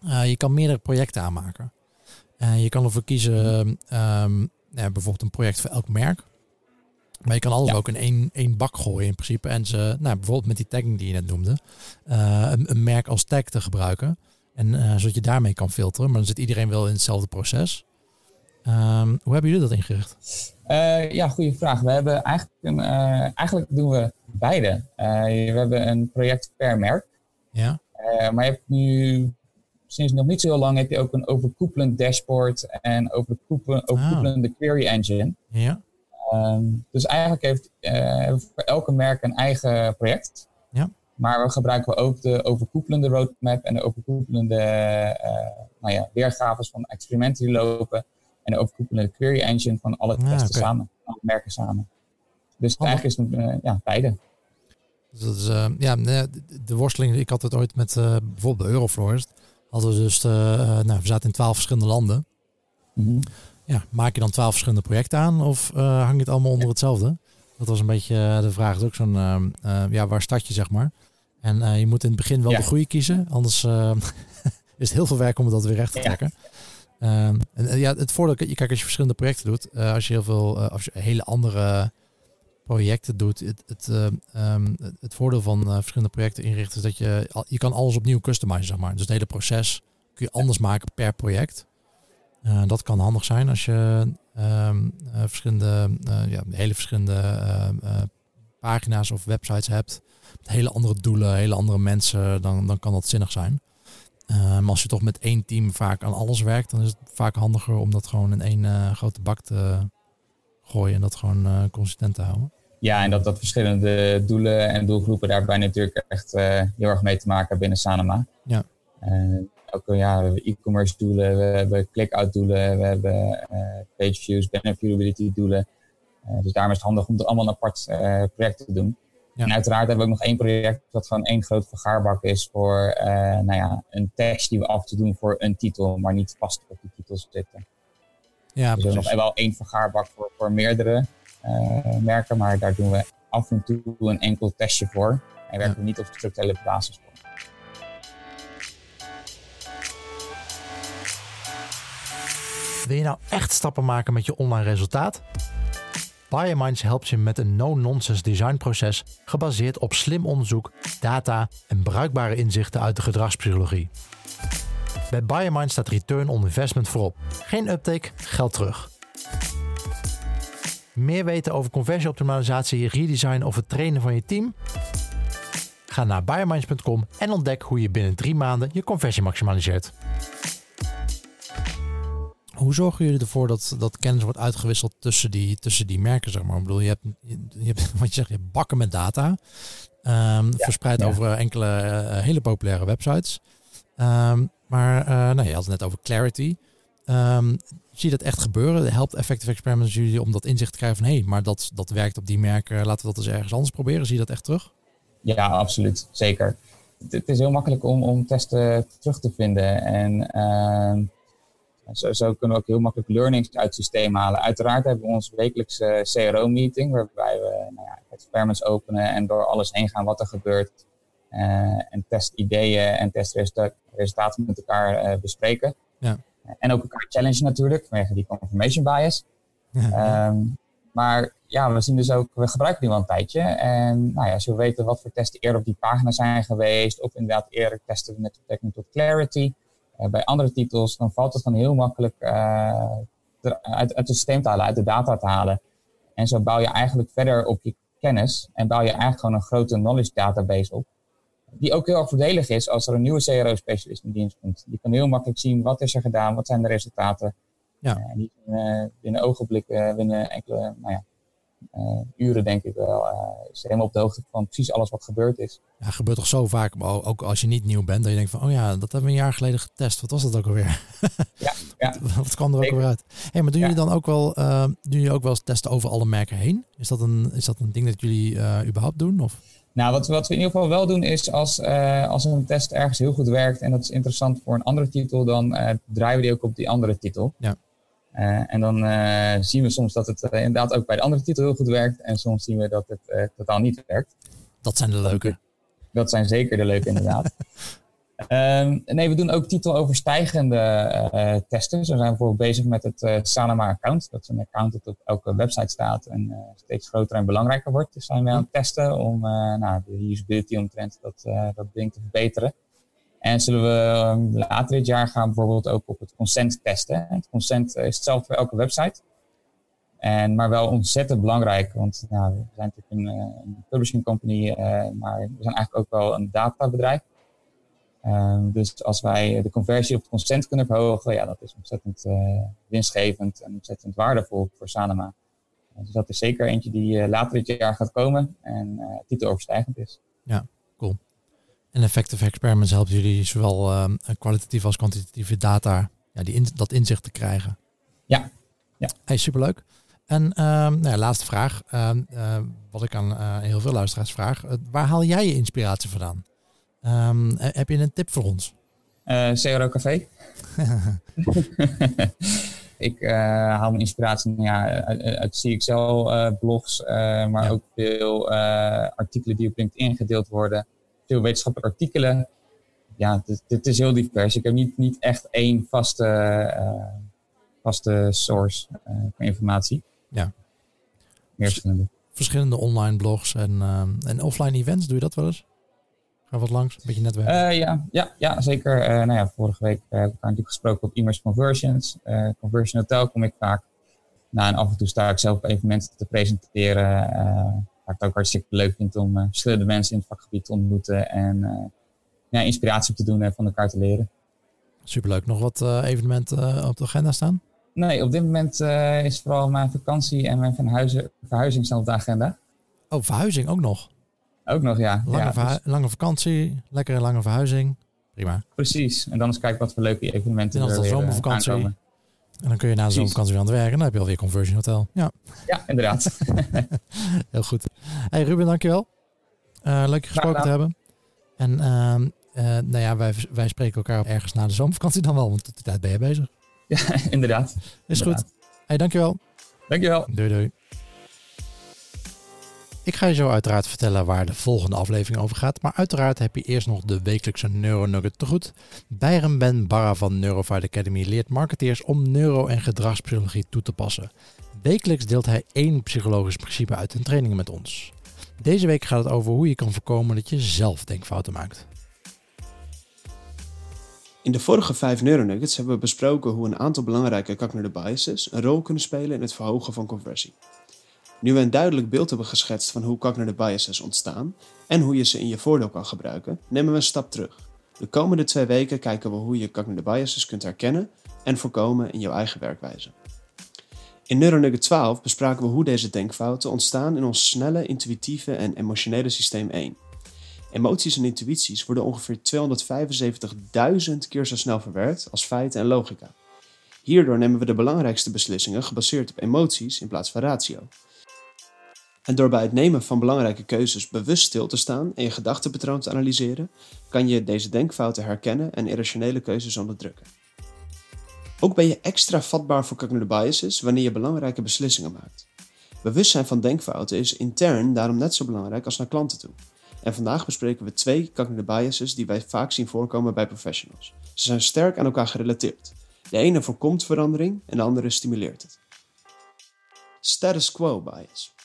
je kan meerdere projecten aanmaken. Uh, je kan ervoor kiezen, um, ja, bijvoorbeeld een project voor elk merk. Maar je kan alles ook in één, één bak gooien in principe. En ze, nou, bijvoorbeeld met die tagging die je net noemde, uh, een, een, merk als tag te gebruiken. En zodat je daarmee kan filteren. Maar dan zit iedereen wel in hetzelfde proces. Um, hoe hebben jullie dat ingericht? ja, goede vraag. We hebben eigenlijk, een, eigenlijk doen we beide. we hebben een project per merk. Ja. maar je hebt nu sinds nog niet zo heel lang heb je ook een overkoepelend dashboard en overkoepelende query engine. Ja. Um, dus eigenlijk heeft uh, voor elke merk een eigen project. Ja. Maar we gebruiken ook de overkoepelende roadmap en de overkoepelende uh, nou ja, weergaves van experimenten die lopen. En de overkoepelende query engine van alle testen samen, alle merken samen. Dus eigenlijk is het uh, ja, beide. Dus dat is, ja, de worsteling, ik had het ooit met bijvoorbeeld de Eurofloors hadden we dus, uh, nou, we zaten in twaalf verschillende landen. Mm Ja, maak je dan twaalf verschillende projecten aan of uh, hang je het allemaal onder hetzelfde? Dat was een beetje de vraag. is ook zo'n, ja, waar start je zeg maar? En je moet in het begin wel de goede kiezen, anders is het heel veel werk om dat weer recht te trekken. Ja. en ja, het voordeel, je kijk als je verschillende projecten doet, als je heel veel, als je hele andere projecten doet, het, het, uh, um, het voordeel van uh, verschillende projecten inrichten is dat je, je kan alles opnieuw customizen, zeg maar. Dus het hele proces kun je anders maken per project. Uh, dat kan handig zijn als je um, verschillende, ja, hele verschillende pagina's of websites hebt. Met hele andere doelen, hele andere mensen, dan, dan kan dat zinnig zijn. maar als je toch met één team vaak aan alles werkt, dan is het vaak handiger om dat gewoon in één grote bak te gooien en dat gewoon consistent te houden. Ja, en dat, dat verschillende doelen en doelgroepen daarbij natuurlijk echt uh, heel erg mee te maken binnen Sanema. Ja. Uh, ook ja, we hebben e-commerce doelen, we hebben click-out doelen, we hebben uh, page views, banner viewability doelen. dus daarom is het handig om het allemaal een apart project te doen. Ja. En uiteraard hebben we ook nog één project dat gewoon één groot vergaarbak is voor nou ja, een tekst die we af en toe doen voor een titel, maar niet vast op die titels zitten. Ja, dus we hebben nog wel één vergaarbak voor, voor meerdere. Eh, merken, maar daar doen we af en toe een enkel testje voor. En werken we niet op structurele basis voor. Wil je nou echt stappen maken met je online resultaat? Biominds helpt je met een no-nonsense designproces gebaseerd op slim onderzoek, data en bruikbare inzichten uit de gedragspsychologie. Bij Biominds staat return on investment voorop. Geen uptake, geld terug. Meer weten over conversieoptimalisatie, redesign of het trainen van je team? Ga naar biominds.com en ontdek hoe je binnen drie maanden je conversie maximaliseert. Hoe zorgen jullie ervoor dat, dat kennis wordt uitgewisseld tussen die, tussen die merken? Zeg maar? Ik bedoel, je hebt, je, hebt wat je zegt, je hebt bakken met data. Um, verspreid over enkele uh, hele populaire websites. Ehm, maar uh, nou, je had het net over clarity. Um, zie je dat echt gebeuren? Helpt Effective Experiments jullie om dat inzicht te krijgen van... hé, hey, maar dat, dat werkt op die merken, laten we dat eens ergens anders proberen. Zie je dat echt terug? Ja, absoluut. Zeker. Het, is heel makkelijk om, om testen terug te vinden. En uh, zo, zo, kunnen we ook heel makkelijk learnings uit het systeem halen. Uiteraard hebben we onze wekelijkse CRO-meeting... waarbij we nou ja, experiments openen en door alles heen gaan wat er gebeurt... Uh, en testideeën en testresultaten met elkaar uh, bespreken. Ja. En ook elkaar challenge natuurlijk, vanwege die confirmation bias. Um, maar ja, we zien dus ook, we gebruiken die wel een tijdje. En nou ja, als we weten wat voor testen eerder op die pagina zijn geweest, of inderdaad eerder testen met betrekking tot clarity, uh, bij andere titels, dan valt het dan heel makkelijk uh, uit, uit het systeem te halen, uit de data te halen. En zo bouw je eigenlijk verder op je kennis en bouw je eigenlijk gewoon een grote knowledge database op. Die ook heel erg voordelig is als er een nieuwe CRO-specialist in dienst komt. Die kan heel makkelijk zien wat is er gedaan, wat zijn de resultaten. Ja. Uh, die binnen, binnen ogenblikken, binnen enkele nou ja, uh, uren denk ik wel, uh, is helemaal op de hoogte van precies alles wat gebeurd is. Ja, gebeurt toch zo vaak, ook als je niet nieuw bent, dat je denkt van, oh ja, dat hebben we een jaar geleden getest. Wat was dat ook alweer? Ja, ja. wat, kwam er ook alweer uit? hey, maar doen jullie dan ook wel, uh, doen jullie ook wel eens testen over alle merken heen? Is dat een, is dat een ding dat jullie überhaupt doen? Of? Nou, wat, wat we in ieder geval wel doen is als, uh, als een test ergens heel goed werkt en dat is interessant voor een andere titel, dan uh, draaien we die ook op die andere titel. Ja. Uh, en dan zien we soms dat het inderdaad ook bij de andere titel heel goed werkt en soms zien we dat het totaal niet werkt. Dat zijn de leuke. Dat zijn zeker de leuke inderdaad. Um, nee, we doen ook titeloverstijgende uh, testen. Zo zijn we bijvoorbeeld bezig met het uh, Sanoma-account. Dat is een account dat op elke website staat en uh, steeds groter en belangrijker wordt. Dus zijn we aan het testen om nou, de usability omtrent dat, dat ding te verbeteren. En zullen we um, later dit jaar gaan bijvoorbeeld ook op het consent testen. Het consent is hetzelfde voor elke website. En, maar wel ontzettend belangrijk, want nou, we zijn natuurlijk een, een publishing company, maar we zijn eigenlijk ook wel een databedrijf. Um, dus als wij de conversie op het consent kunnen verhogen, ja, dat is ontzettend uh, winstgevend en ontzettend waardevol voor Sanema. Dus dat is zeker eentje die uh, later dit jaar gaat komen en titeloverstijgend is. Ja, cool. En Effective Experiments helpt jullie zowel uh, kwalitatieve als kwantitatieve data, ja, die in, dat inzicht te krijgen. Ja. ja. Hey, superleuk. En uh, nou ja, laatste vraag, ehm, wat ik aan heel veel luisteraars vraag. waar haal jij je inspiratie vandaan? Um, heb je een tip voor ons? Uh, CRO Café. ik uh, haal mijn inspiratie ja, uit, uit CXL-blogs, uh, maar ja. ook veel artikelen die op LinkedIn gedeeld worden. Veel wetenschappelijke artikelen. Ja, dit, is heel divers. Ik heb niet, niet echt één vaste, vaste source van informatie. Ja. Meer verschillende. Verschillende online blogs en, en offline events, doe je dat wel eens? Ga wat langs, een beetje netwerk. Uh, ja, ja, ja, zeker. Uh, nou ja, vorige week uh, heb ik natuurlijk gesproken op e-mails conversions. Conversion Hotel kom ik vaak. Nou, en af en toe sta ik zelf op evenementen te presenteren. waar ik het ook hartstikke leuk vind om verschillende mensen in het vakgebied te ontmoeten. En ja, inspiratie op te doen en van elkaar te leren. Superleuk. Nog wat evenementen op de agenda staan? Nee, op dit moment is vooral mijn vakantie en mijn verhuizing staan op de agenda. Oh, verhuizing ook nog? Ook nog, ja. Lange, ja, dus... lange vakantie, lekkere lange verhuizing. Prima. Precies. En dan eens kijken wat voor leuke evenementen en er weer zomervakantie. Aankomen. En dan kun je na de zomervakantie weer aan het werken. Dan heb je alweer Conversion Hotel. Ja, ja inderdaad. Heel goed. Hey Ruben, dankjewel. Uh, leuk je gesproken te hebben. En uh, uh, nou ja, wij, wij spreken elkaar ergens na de zomervakantie dan wel. Want tot die tijd ben je bezig. Ja, inderdaad. Is inderdaad. goed. Hey, dankjewel. Dankjewel. Doei doei. Ik ga je zo uiteraard vertellen waar de volgende aflevering over gaat. Maar uiteraard heb je eerst nog de wekelijkse Neuronugget te goed. Byron Ben Barra van Neurofight Academy leert marketeers om neuro- en gedragspsychologie toe te passen. Wekelijks deelt hij één psychologisch principe uit in trainingen met ons. Deze week gaat het over hoe je kan voorkomen dat je zelf denkfouten maakt. In de vorige vijf Neuronuggets hebben we besproken hoe een aantal belangrijke cognitive biases een rol kunnen spelen in het verhogen van conversie. Nu we een duidelijk beeld hebben geschetst van hoe cognitive biases ontstaan en hoe je ze in je voordeel kan gebruiken, nemen we een stap terug. De komende twee weken kijken we hoe je cognitive biases kunt herkennen en voorkomen in jouw eigen werkwijze. In Neuronugget 12 bespraken we hoe deze denkfouten ontstaan in ons snelle, intuïtieve en emotionele systeem 1. Emoties en intuïties worden ongeveer 275.000 keer zo snel verwerkt als feiten en logica. Hierdoor nemen we de belangrijkste beslissingen gebaseerd op emoties in plaats van ratio. En door bij het nemen van belangrijke keuzes bewust stil te staan en je gedachtenpatroon te analyseren, kan je deze denkfouten herkennen en irrationele keuzes onderdrukken. Ook ben je extra vatbaar voor cognitive biases wanneer je belangrijke beslissingen maakt. Bewustzijn van denkfouten is intern daarom net zo belangrijk als naar klanten toe. En vandaag bespreken we twee cognitive biases die wij vaak zien voorkomen bij professionals. Ze zijn sterk aan elkaar gerelateerd. De ene voorkomt verandering en de andere stimuleert het. Status quo bias.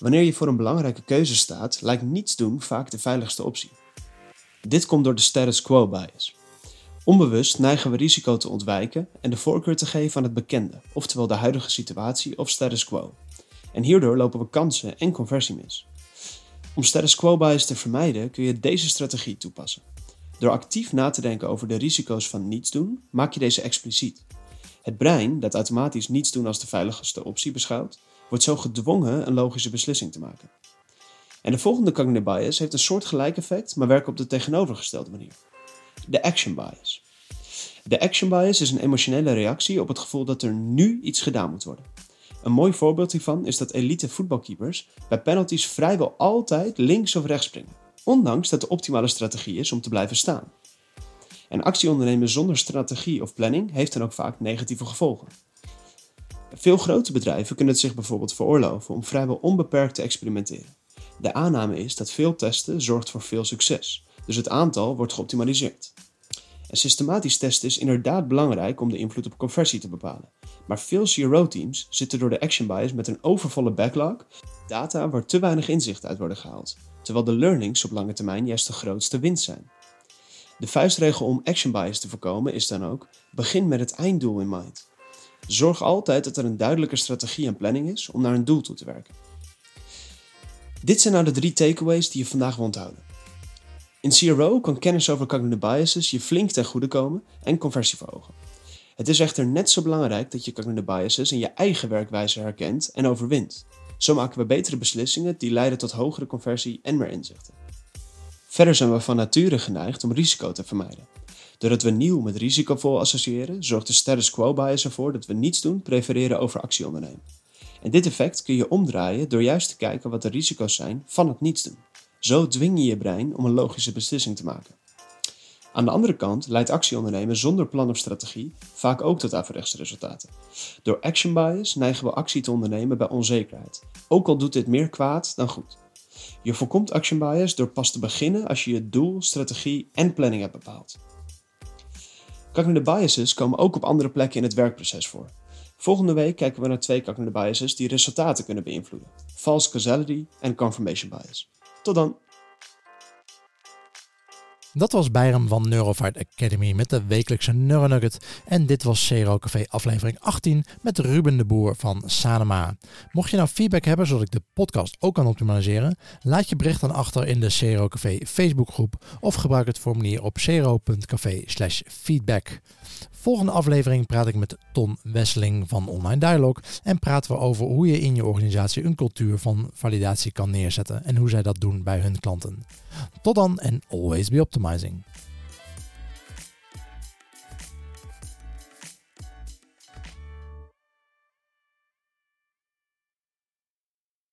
Wanneer je voor een belangrijke keuze staat, lijkt niets doen vaak de veiligste optie. Dit komt door de status quo bias. Onbewust neigen we risico te ontwijken en de voorkeur te geven aan het bekende, oftewel de huidige situatie of status quo. En hierdoor lopen we kansen en conversie mis. Om status quo bias te vermijden kun je deze strategie toepassen. Door actief na te denken over de risico's van niets doen, maak je deze expliciet. Het brein, dat automatisch niets doen als de veiligste optie beschouwt, wordt zo gedwongen een logische beslissing te maken. En de volgende cognitive bias heeft een soortgelijk effect, maar werkt op de tegenovergestelde manier. De action bias. De action bias is een emotionele reactie op het gevoel dat er nu iets gedaan moet worden. Een mooi voorbeeld hiervan is dat elite voetbalkeepers bij penalties vrijwel altijd links of rechts springen, ondanks dat de optimale strategie is om te blijven staan. En actie ondernemen zonder strategie of planning heeft dan ook vaak negatieve gevolgen. Veel grote bedrijven kunnen het zich bijvoorbeeld veroorloven om vrijwel onbeperkt te experimenteren. De aanname is dat veel testen zorgt voor veel succes, dus het aantal wordt geoptimaliseerd. En systematisch testen is inderdaad belangrijk om de invloed op conversie te bepalen. Maar veel CRO-teams zitten door de action bias met een overvolle backlog, data waar te weinig inzicht uit worden gehaald, terwijl de learnings op lange termijn juist de grootste winst zijn. De vuistregel om action bias te voorkomen is dan ook: begin met het einddoel in mind. Zorg altijd dat er een duidelijke strategie en planning is om naar een doel toe te werken. Dit zijn nou de drie takeaways die je vandaag wil onthouden. In CRO kan kennis over cognitive biases je flink ten goede komen en conversie verhogen. Het is echter net zo belangrijk dat je cognitive biases in je eigen werkwijze herkent en overwint. Zo maken we betere beslissingen die leiden tot hogere conversie en meer inzichten. Verder zijn we van nature geneigd om risico te vermijden. Doordat we nieuw met risicovol associëren, zorgt de status quo bias ervoor dat we niets doen prefereren over actie ondernemen. En dit effect kun je omdraaien door juist te kijken wat de risico's zijn van het niets doen. Zo dwing je je brein om een logische beslissing te maken. Aan de andere kant leidt actie ondernemen zonder plan of strategie vaak ook tot averechtse resultaten. Door action bias neigen we actie te ondernemen bij onzekerheid, ook al doet dit meer kwaad dan goed. Je voorkomt action bias door pas te beginnen als je je doel, strategie en planning hebt bepaald. Cognitive biases komen ook op andere plekken in het werkproces voor. Volgende week kijken we naar twee cognitive biases die resultaten kunnen beïnvloeden: false causality en confirmation bias. Tot dan! Dat was Bijram van Neurofight Academy met de wekelijkse Neuronugget. En dit was Zero Café aflevering 18 met Ruben de Boer van Sanema. Mocht je nou feedback hebben zodat ik de podcast ook kan optimaliseren, laat je bericht dan achter in de Zero Café Facebookgroep of gebruik het formulier op zero.café feedback. Volgende aflevering praat ik met Ton Wesseling van Online Dialog en praten we over hoe je in je organisatie een cultuur van validatie kan neerzetten en hoe zij dat doen bij hun klanten. Tot dan en always be optimizing.